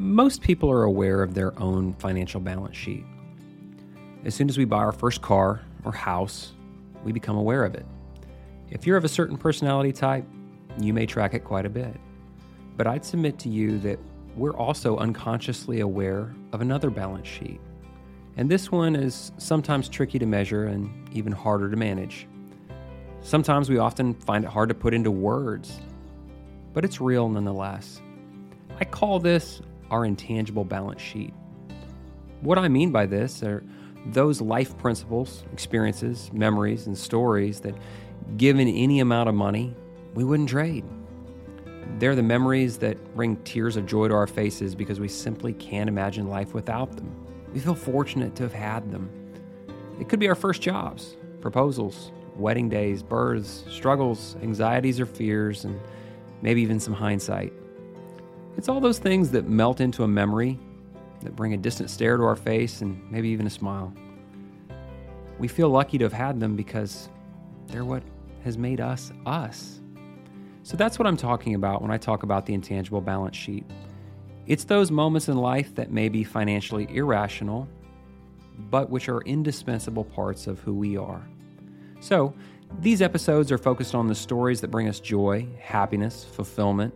Most people are aware of their own financial balance sheet. As soon as we buy our first car or house, we become aware of it. If you're of a certain personality type, you may track it quite a bit. But I'd submit to you that we're also unconsciously aware of another balance sheet. And this one is sometimes tricky to measure and even harder to manage. Sometimes we often find it hard to put into words, but it's real nonetheless. I call this our intangible balance sheet. What I mean by this are those life principles, experiences, memories, and stories that, given any amount of money, we wouldn't trade. They're the memories that bring tears of joy to our faces because we simply can't imagine life without them. We feel fortunate to have had them. It could be our first jobs, proposals, wedding days, births, struggles, anxieties or fears, and maybe even some hindsight. It's all those things that melt into a memory, that bring a distant stare to our face, and maybe even a smile. We feel lucky to have had them because they're what has made us us. So that's what I'm talking about when I talk about the intangible balance sheet. It's those moments in life that may be financially irrational, but which are indispensable parts of who we are. So, these episodes are focused on the stories that bring us joy, happiness, fulfillment,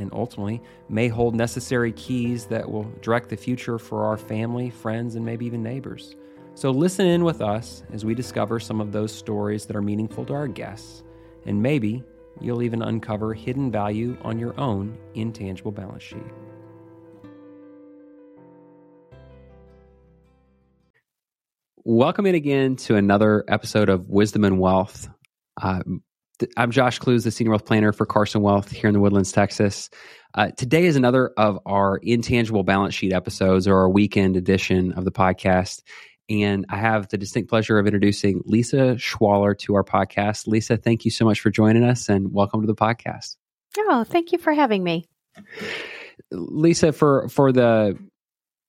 and ultimately may hold necessary keys that will direct the future for our family, friends, and maybe even neighbors. So listen in with us as we discover some of those stories that are meaningful to our guests, and maybe you'll even uncover hidden value on your own intangible balance sheet. Welcome in again to another episode of Wisdom and Wealth. Uh, I'm Josh Klooz, the Senior Wealth Planner for Carson Wealth here in the Woodlands, Texas. Uh, today is another of our intangible balance sheet episodes or our weekend edition of the podcast. And I have the distinct pleasure of introducing Lisa Schwaller to our podcast. Lisa, thank you so much for joining us and welcome to the podcast. Oh, thank you for having me. Lisa, for for the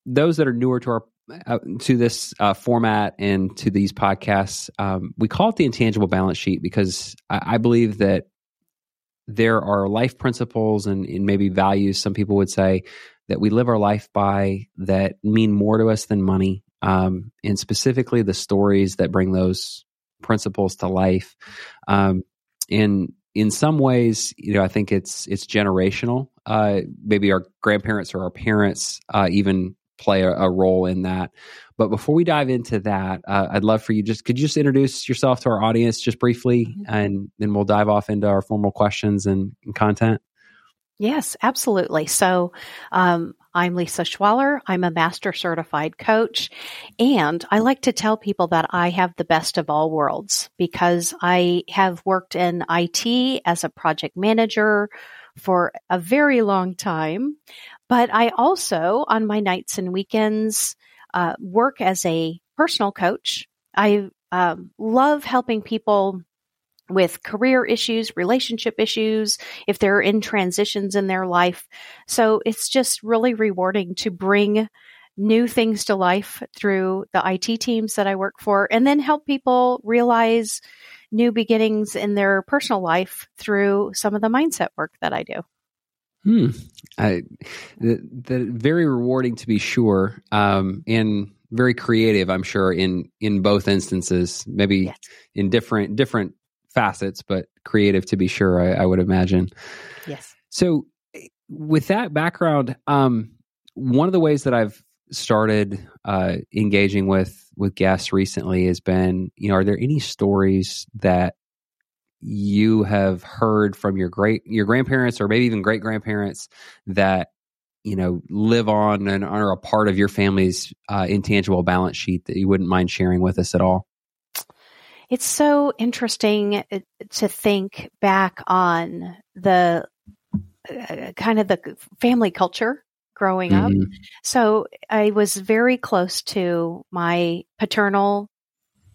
those that are newer to our uh, to this uh, format and to these podcasts, um, we call it the intangible balance sheet because I, I believe that there are life principles and, and, maybe values, some people would say, that we live our life by that mean more to us than money. Um, and specifically the stories that bring those principles to life. Um, and in some ways, you know, I think it's it's generational. Uh, maybe our grandparents or our parents uh, even play a, a, role in that. But before we dive into that, uh, I'd love for you just could you just introduce yourself to our audience just briefly, mm-hmm. and then we'll dive off into our formal questions and, and content. Yes, absolutely. So, um, I'm Lisa Schwaller. I'm a master certified coach. And I like to tell people that I have the best of all worlds because I have worked in IT as a project manager for a very long time. But I also, on my nights and weekends, uh, work as a personal coach. I um, love helping people with career issues, relationship issues, if they're in transitions in their life. So it's just really rewarding to bring new things to life through the IT teams that I work for and then help people realize new beginnings in their personal life through some of the mindset work that I do. Hmm. I, the, the, very rewarding to be sure, um, and very creative. I'm sure in in both instances, maybe yes. in different different facets, but creative to be sure. I, I would imagine. Yes. So, with that background, um, one of the ways that I've started uh, engaging with with guests recently has been, you know, are there any stories that you have heard from your great your grandparents or maybe even great grandparents that you know live on and are a part of your family's uh, intangible balance sheet that you wouldn't mind sharing with us at all? It's so interesting uh, to think back on the uh, kind of the family culture growing mm-hmm. up so i was very close to my paternal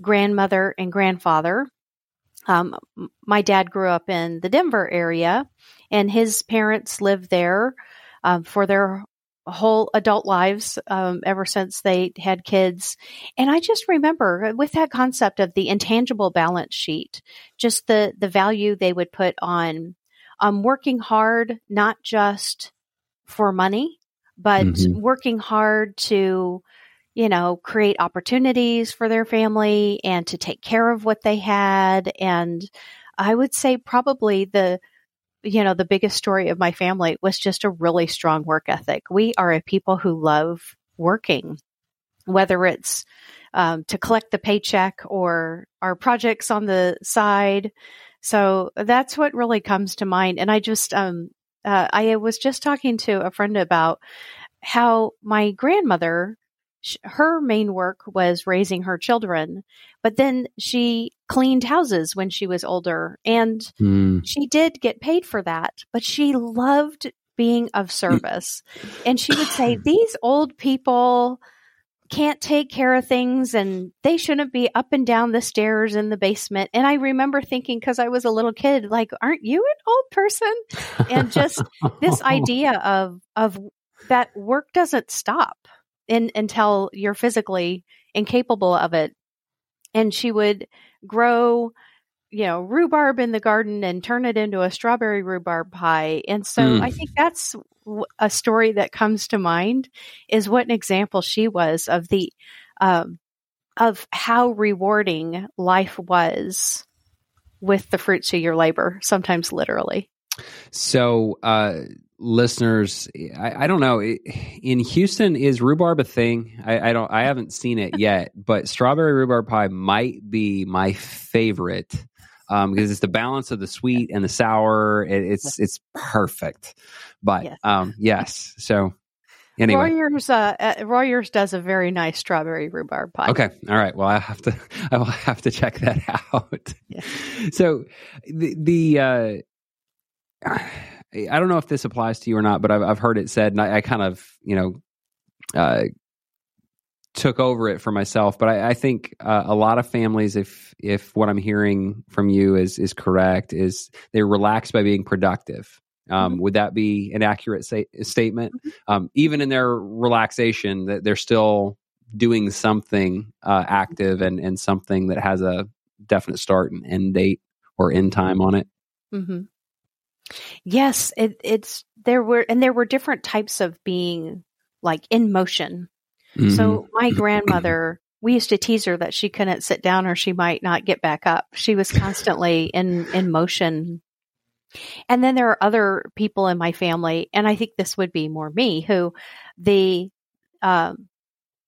grandmother and grandfather um, my dad grew up in the Denver area, and his parents lived there um, for their whole adult lives um, ever since they had kids. And I just remember with that concept of the intangible balance sheet, just the the value they would put on um, working hard, not just for money, but mm-hmm. working hard to, you know, create opportunities for their family and to take care of what they had. And I would say probably the, you know, the biggest story of my family was just a really strong work ethic. We are a people who love working, whether it's um, to collect the paycheck or our projects on the side. So that's what really comes to mind. And I just, um, uh, I was just talking to a friend about how my grandmother, her main work was raising her children, but then she cleaned houses when she was older and mm. she did get paid for that, but she loved being of service. and she would say, these old people, can't take care of things and they shouldn't be up and down the stairs in the basement. And I remember thinking, because I was a little kid, like, aren't you an old person? And just this idea of, of that work doesn't stop in, until you're physically incapable of it. And she would grow, you know, rhubarb in the garden and turn it into a strawberry rhubarb pie. And so mm. I think that's a story that comes to mind is what an example she was of the um, of how rewarding life was with the fruits of your labor, sometimes literally. So, uh, listeners, I, I, don't know. In Houston, is rhubarb a thing? I, I, don't. I haven't seen it yet, but strawberry rhubarb pie might be my favorite um, because it's the balance of the sweet and the sour. It, it's it's perfect. But yes, um, yes. so anyway, Royers uh, uh, Royers does a very nice strawberry rhubarb pie. Okay, all right. Well, I have to I will have to check that out. Yeah. So the the uh, I don't know if this applies to you or not, but I've I've heard it said, and I, I kind of you know. Uh, took over it for myself. But I, I think uh, a lot of families, if if what I'm hearing from you is is correct, is they relax by being productive. Um, mm-hmm. Would that be an accurate say, statement? Mm-hmm. Um, even in their relaxation, that they're still doing something uh, active and and something that has a definite start and end date or end time on it. Mm-hmm. Yes, it, it's there were and there were different types of being like in motion Mm-hmm. So my grandmother, we used to tease her that she couldn't sit down or she might not get back up. She was constantly in, in motion. And then there are other people in my family, and I think this would be more me, who the, um,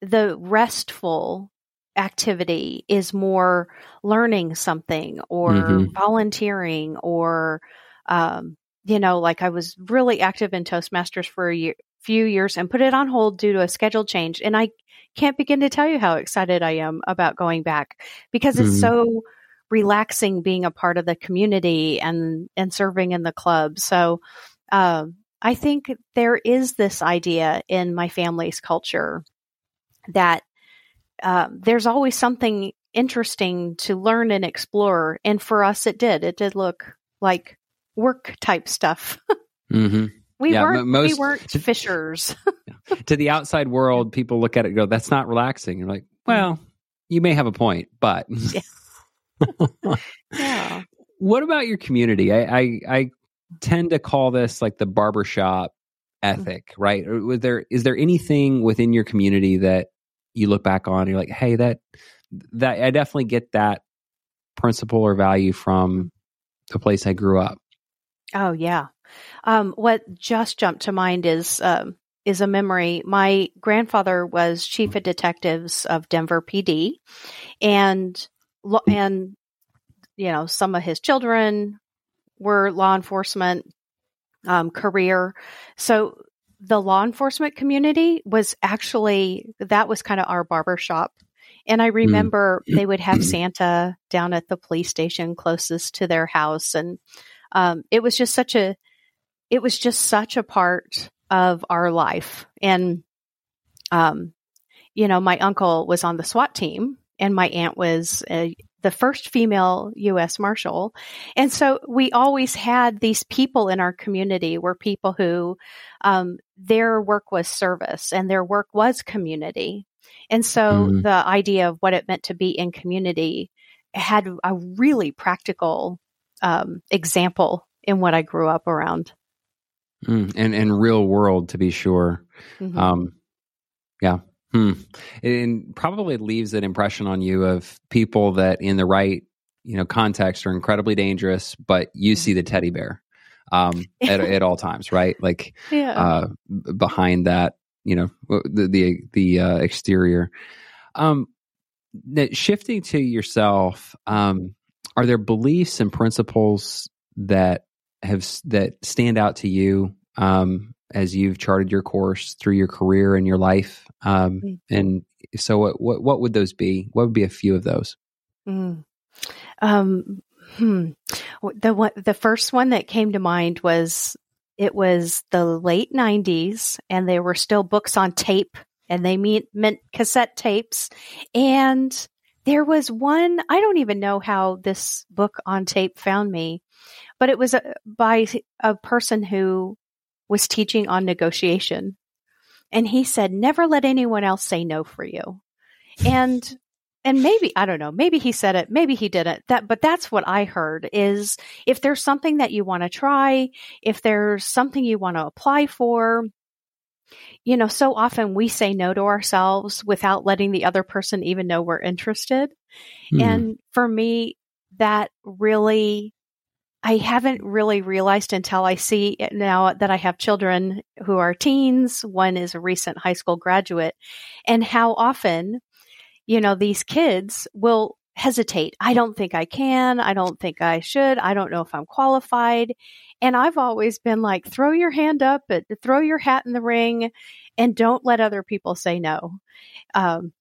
the restful activity is more learning something or mm-hmm. volunteering or, um, you know, like I was really active in Toastmasters for a year, few years and put it on hold due to a schedule change. And I can't begin to tell you how excited I am about going back because it's mm-hmm. so relaxing being a part of the community and and serving in the club. So um, I think there is this idea in my family's culture that uh, there's always something interesting to learn and explore. And for us, it did. It did look like work type stuff. mm-hmm. We yeah, weren't most, we weren't fishers. to the outside world, people look at it go, that's not relaxing. You're like, well, you may have a point, but yeah. yeah. What about your community? I, I, I tend to call this like the barbershop mm-hmm. ethic, mm-hmm. right? Or was there is there anything within your community that you look back on and you're like, hey, that that I definitely get that principle or value from the place I grew up. Oh yeah. Um, what just jumped to mind is um, is a memory. My grandfather was chief of detectives of Denver PD, and and you know some of his children were law enforcement um, career. So the law enforcement community was actually that was kind of our barber shop. And I hmm. remember mm. they would have Santa down at the police station closest to their house, and um, it was just such a it was just such a part of our life. And, um, you know, my uncle was on the SWAT team and my aunt was uh, the first female U.S. Marshal. And so we always had these people in our community were people who, um, their work was service and their work was community. And so mm. the idea of what it meant to be in community had a really practical um, example in what I grew up around. Mm, and and real world to be sure. Mm-hmm. Um, yeah. Hmm. It probably leaves an impression on you of people that in the right, you know, context are incredibly dangerous, but you see the teddy bear um, at, at all times, right? Like yeah. uh, behind that, you know, the the, the uh, exterior. Um, shifting to yourself, um, are there beliefs and principles that have that stand out to you um, as you've charted your course through your career and your life? Um, mm. And so, what, what, what would those be? What would be a few of those? Mm. Um, hmm. The one, the first one that came to mind was it was the late '90s, and there were still books on tape, and they mean, meant cassette tapes, and there was one. I don't even know how this book on tape found me, but it was a, by a person who was teaching on negotiation. And he said, never let anyone else say no for you. And and maybe I don't know, maybe he said it, maybe he didn't. That but that's what I heard is if there's something that you want to try, if there's something you want to apply for, you know, so often we say no to ourselves without letting the other person even know we're interested. Mm. And for me, that really I haven't really realized until I see it now that I have children who are teens. One is a recent high school graduate and how often, you know, these kids will hesitate. I don't think I can. I don't think I should. I don't know if I'm qualified. And I've always been like, throw your hand up, throw your hat in the ring and don't let other people say no. Um,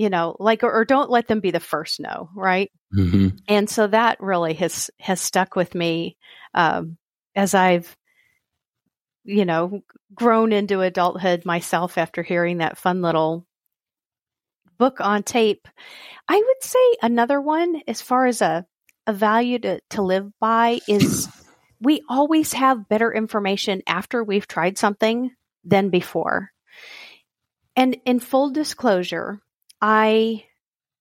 you know, like, or, or, don't let them be the first no, right? Mm-hmm. And so that really has, has stuck with me, um, as I've, you know, grown into adulthood myself after hearing that fun little book on tape. I would say another one, as far as a, a value to, to live by, is we always have better information after we've tried something than before. And in full disclosure, I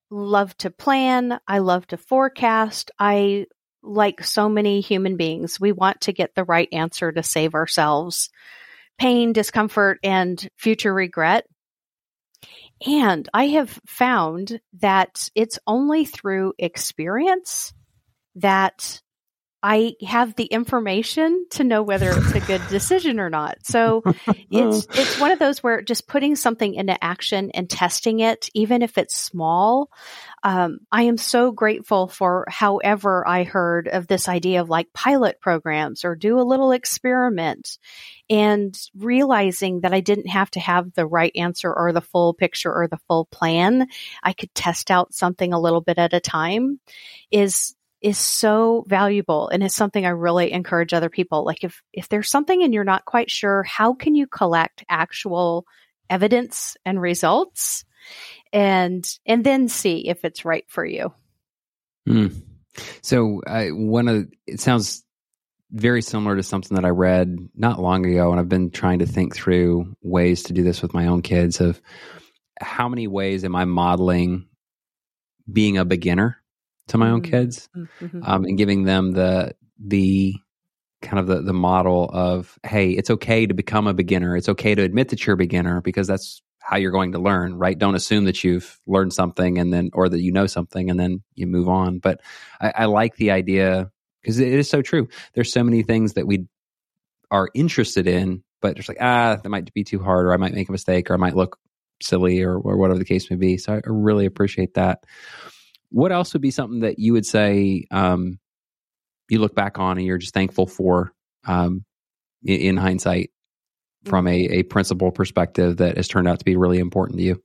love to plan. I love to forecast. I, like so many human beings, we want to get the right answer to save ourselves pain, discomfort, and future regret. And I have found that it's only through experience that I have the information to know whether it's a good decision or not. So it's it's one of those where just putting something into action and testing it, even if it's small. Um, I am so grateful for however I heard of this idea of like pilot programs or do a little experiment and realizing that I didn't have to have the right answer or the full picture or the full plan. I could test out something a little bit at a time is is so valuable and it's something I really encourage other people. Like if, if there's something and you're not quite sure, how can you collect actual evidence and results and, and then see if it's right for you? Mm. So uh, one of, it sounds very similar to something that I read not long ago. And I've been trying to think through ways to do this with my own kids of how many ways am I modeling being a beginner to my own mm-hmm. kids mm-hmm. um, and giving them the the kind of the the model of hey it's okay to become a beginner. It's okay to admit that you're a beginner because that's how you're going to learn right? Don't assume that you've learned something and then or that you know something and then you move on. But i, I like the idea because it is so true. There's so many things that we are interested in but just like ah that might be too hard or i might make a mistake or i might look silly or, or whatever the case may be. So i really appreciate that what else would be something that you would say um, you look back on and you're just thankful for um, in, in, hindsight from a, a principle perspective that has turned out to be really important to you?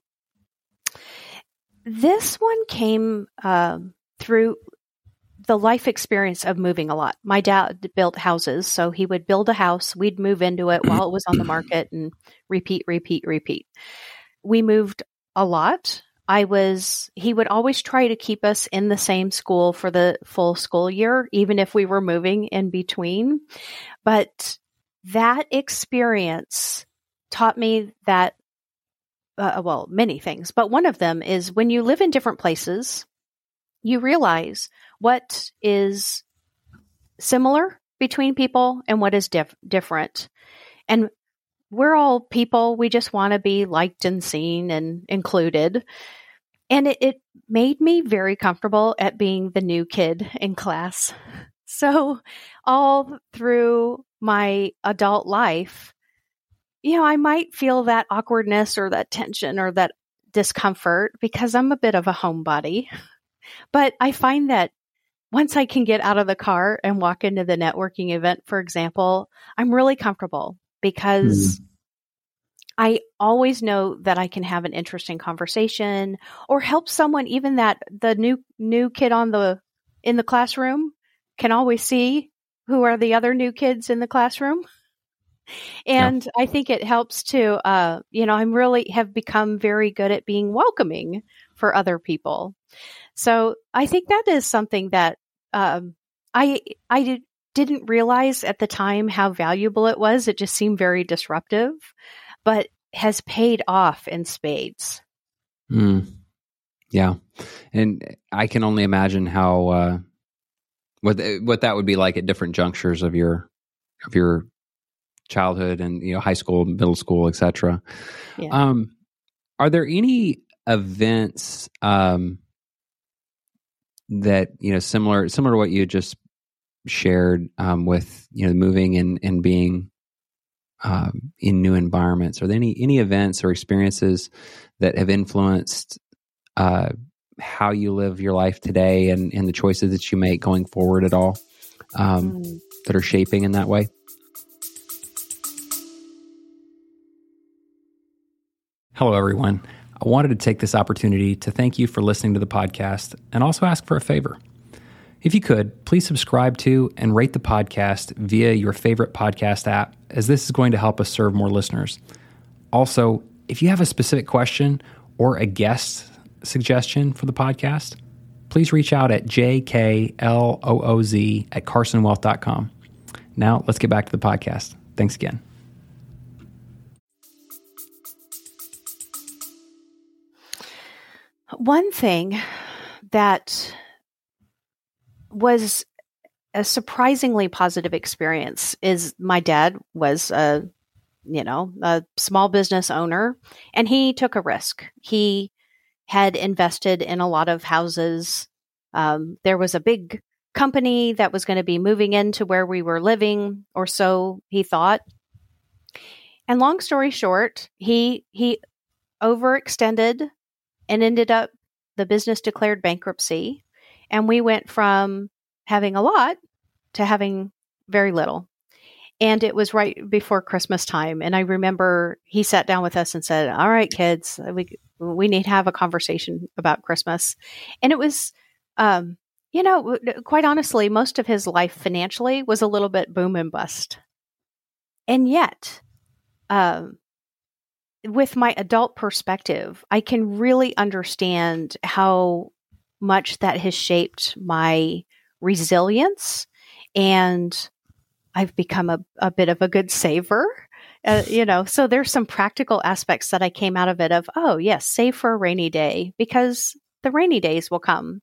This one came uh, through the life experience of moving a lot. My dad built houses, so he would build a house, we'd move into it while it was on the market and repeat, repeat, repeat. We moved a lot. I was, he would always try to keep us in the same school for the full school year, even if we were moving in between. But that experience taught me that, uh, well, many things, but one of them is when you live in different places, you realize what is similar between people and what is dif- different. And we're all people. We just want to be liked and seen and included. And it, it made me very comfortable at being the new kid in class. So, all through my adult life, you know, I might feel that awkwardness or that tension or that discomfort because I'm a bit of a homebody. But I find that once I can get out of the car and walk into the networking event, for example, I'm really comfortable because mm. I always know that I can have an interesting conversation or help someone even that the new new kid on the in the classroom can always see who are the other new kids in the classroom. And yeah. I think it helps to uh you know, I'm really have become very good at being welcoming for other people. So I think that is something that um I I did, didn't realize at the time how valuable it was. It just seemed very disruptive but has paid off in spades. Mm. Yeah, and I can only imagine how uh, what what that would be like at different junctures of your of your childhood and you know high school, middle school, etc. Yeah. Um, are there any events um, that you know similar similar to what you just shared um, with you know moving and and being um, in new environments? Are there any any events or experiences that have influenced uh, how you live your life today and, and the choices that you make going forward at all um, mm. that are shaping in that way? Hello, everyone. I wanted to take this opportunity to thank you for listening to the podcast and also ask for a favor. If you could, please subscribe to and rate the podcast via your favorite podcast app, as this is going to help us serve more listeners. Also, if you have a specific question or a guest suggestion for the podcast, please reach out at jklooz at carsonwealth.com. Now, let's get back to the podcast. Thanks again. One thing that was a surprisingly positive experience is my dad was a you know a small business owner and he took a risk. He had invested in a lot of houses. Um, there was a big company that was going to be moving into where we were living or so he thought. And long story short he he overextended and ended up the business declared bankruptcy and we went from having a lot to having very little. And it was right before Christmas time. And I remember he sat down with us and said, All right, kids, we, we need to have a conversation about Christmas. And it was, um, you know, quite honestly, most of his life financially was a little bit boom and bust. And yet, um, with my adult perspective, I can really understand how much that has shaped my resilience and I've become a, a bit of a good saver. Uh, you know, so there's some practical aspects that I came out of it of, oh yes, save for a rainy day because the rainy days will come.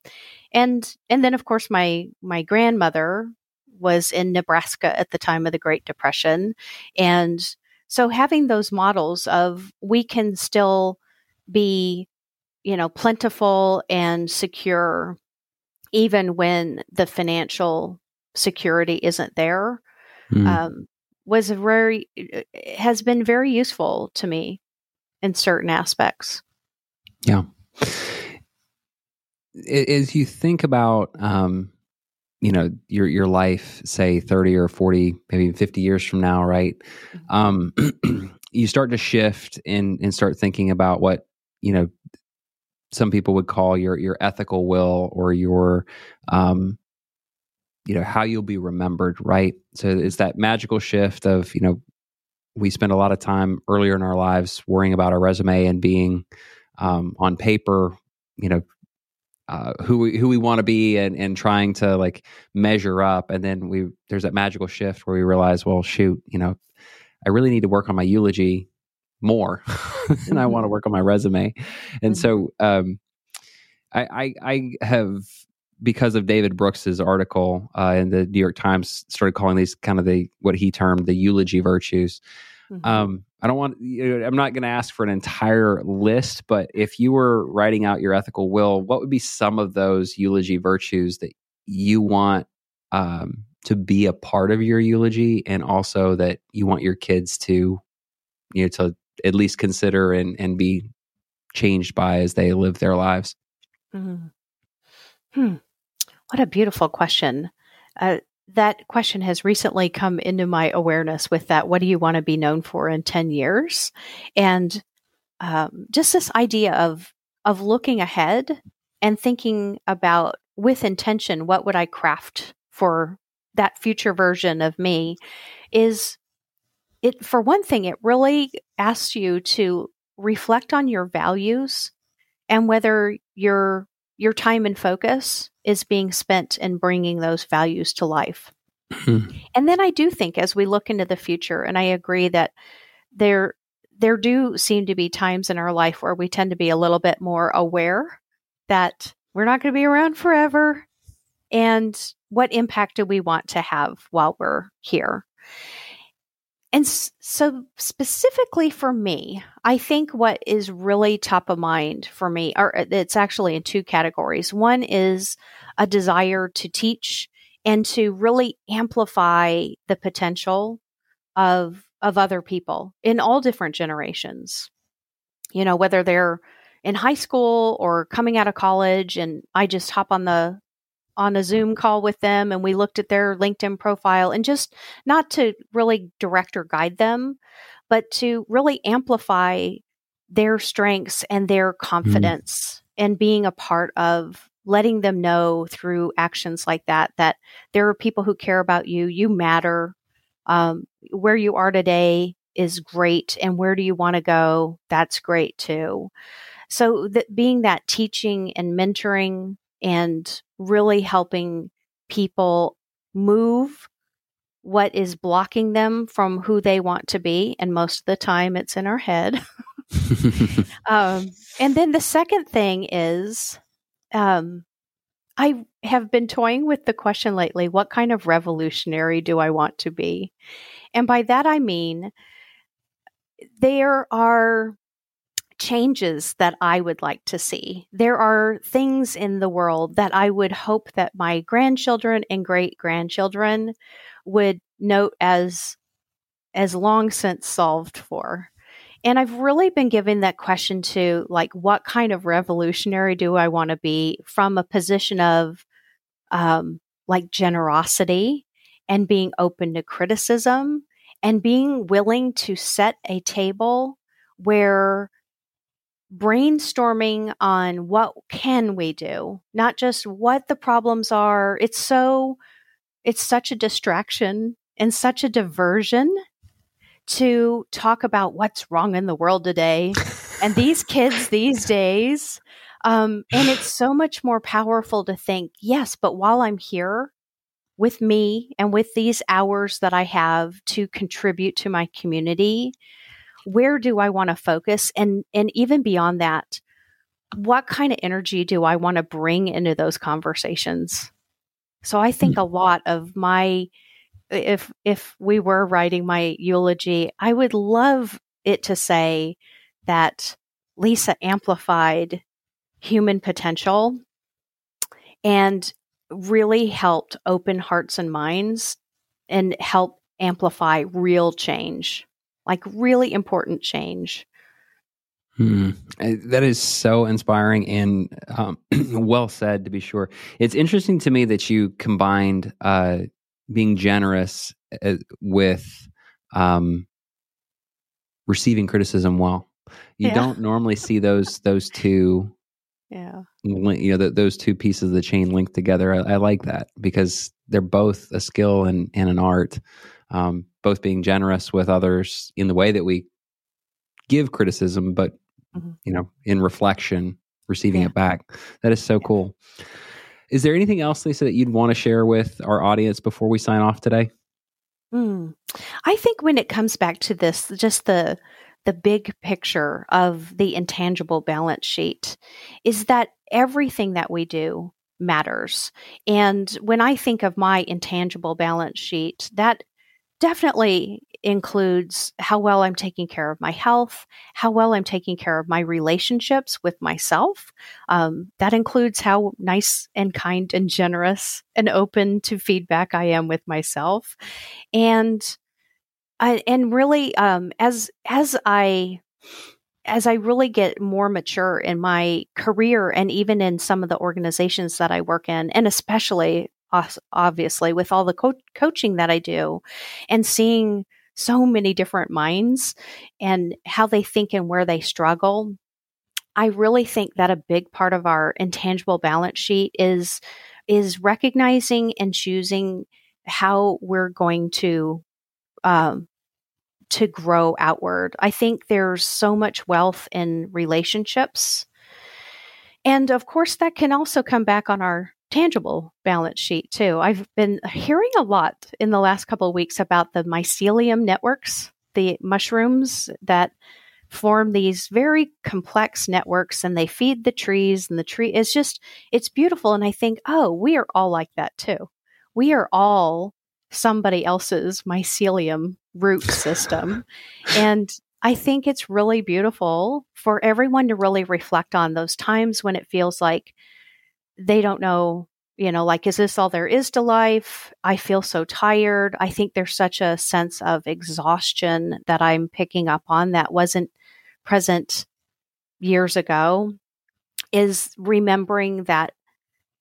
And and then of course my my grandmother was in Nebraska at the time of the Great Depression. And so having those models of we can still be, you know, plentiful and secure even when the financial security isn't there, mm. um, was very has been very useful to me in certain aspects. Yeah. As you think about, um, you know, your your life, say thirty or forty, maybe fifty years from now, right? Mm-hmm. Um, you start to shift and and start thinking about what you know some people would call your your ethical will or your um, you know how you'll be remembered right? So it's that magical shift of you know we spend a lot of time earlier in our lives worrying about our resume and being um, on paper you know uh, who we who we want to be and and trying to like measure up. And then we there's that magical shift where we realize well shoot you know i really need to work on my eulogy more and I want to mm-hmm. work on my resume. And mm-hmm. so um, I, I, I have because of David Brooks's article uh, in the New York Times, started calling these kind of the what he termed the eulogy virtues. Mm-hmm. Um, I don't want. You know, I'm not going to ask for an entire list, but if you were writing out your ethical will, what would be some of those eulogy virtues that you want um, to be a part of your eulogy, and also that you want your kids to, you know, to at least consider and and be changed by as they live their lives? Mm-hmm. Hmm. What a beautiful question. Uh, that question has recently come into my awareness with that what do you want to be known for in 10 years and um, just this idea of of looking ahead and thinking about with intention what would i craft for that future version of me is it for one thing it really asks you to reflect on your values and whether your your time and focus is being spent in bringing those values to life. Hmm. And then I do think as we look into the future, and I agree that there there do seem to be times in our life where we tend to be a little bit more aware that we're not going to be around forever and what impact do we want to have while we're here and so, specifically for me, I think what is really top of mind for me, or uh, it's actually in two categories. One is a desire to teach and to really amplify the potential of of other people in all different generations. You know, whether they're in high school or coming out of college, and I just hop on the on a Zoom call with them and we looked at their LinkedIn profile and just not to really direct or guide them, but to really amplify their strengths and their mm-hmm. confidence mm. and being a part of letting them know through actions like that that there are people who care about you, you matter. Um, where you are today is great, and where do you want to go? That's great too. So, that being that teaching and mentoring and really helping people move what is blocking them from who they want to be. And most of the time, it's in our head. um, and then the second thing is um, I have been toying with the question lately what kind of revolutionary do I want to be? And by that, I mean, there are changes that I would like to see. There are things in the world that I would hope that my grandchildren and great grandchildren would note as as long since solved for. And I've really been given that question to like what kind of revolutionary do I want to be from a position of um, like generosity and being open to criticism and being willing to set a table where brainstorming on what can we do not just what the problems are. It's so it's such a distraction and such a diversion to talk about what's wrong in the world today and these kids these days. Um, and it's so much more powerful to think yes but while i'm here with me and with these hours that i have to contribute to my community where do I want to focus? And, and even beyond that, what kind of energy do I want to bring into those conversations? So I think hmm. a lot of my, if, if we were writing my eulogy, I would love it to say that Lisa amplified human potential and really helped open hearts and minds and help amplify real change like really important change. Hmm. That is so inspiring and um, well said, to be sure. It's interesting to me that you combined uh, being generous uh, with um, receiving criticism well. You yeah. don't normally see those those two. Yeah. You know, those two pieces of the chain linked together. I, I, like that because they're both a skill and, and an art um, both being generous with others in the way that we give criticism, but mm-hmm. you know, in reflection, receiving yeah. it back. That is so yeah. cool. Is there anything else, Lisa, that you'd want to share with our audience before we sign off today? Mm. I think when it comes back to this, just the the big picture of the intangible balance sheet is that everything that we do matters. And when I think of my intangible balance sheet, that definitely includes how well I'm taking care of my health, how well I'm taking care of my relationships with myself. Um, that includes how nice and kind and generous and open to feedback I am with myself, and I, and really um, as as I as I really get more mature in my career and even in some of the organizations that I work in, and especially obviously with all the co- coaching that I do and seeing so many different minds and how they think and where they struggle. I really think that a big part of our intangible balance sheet is is recognizing and choosing how we're going to um, to grow outward. I think there's so much wealth in relationships. And of course, that can also come back on our tangible balance sheet too. I've been hearing a lot in the last couple of weeks about the mycelium networks, the mushrooms that form these very complex networks and they feed the trees and the tree is just it's beautiful and I think, "Oh, we are all like that too. We are all somebody else's mycelium root system." and I think it's really beautiful for everyone to really reflect on those times when it feels like they don't know, you know, like, is this all there is to life? I feel so tired. I think there's such a sense of exhaustion that I'm picking up on that wasn't present years ago. Is remembering that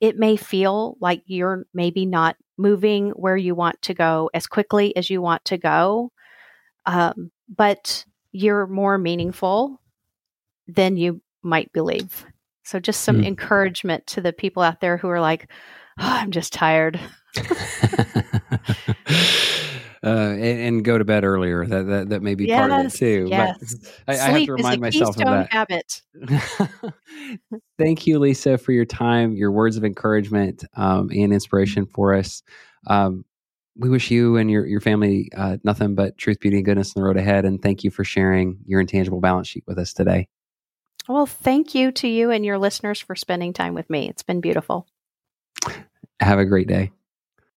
it may feel like you're maybe not moving where you want to go as quickly as you want to go, um, but you're more meaningful than you might believe. So just some mm. encouragement to the people out there who are like, oh, I'm just tired. uh, and, and, go to bed earlier. That that, that may be yes, part of it too. Yes. But I, I have to remind myself of that. Habit. Thank you, Lisa, for your time, your words of encouragement um, and inspiration for us. Um, we wish you and your your family uh, nothing but truth, beauty, and goodness in the road ahead. And thank you for sharing your intangible balance sheet with us today. Well, thank you to you and your listeners for spending time with me. It's been beautiful. Have a great day.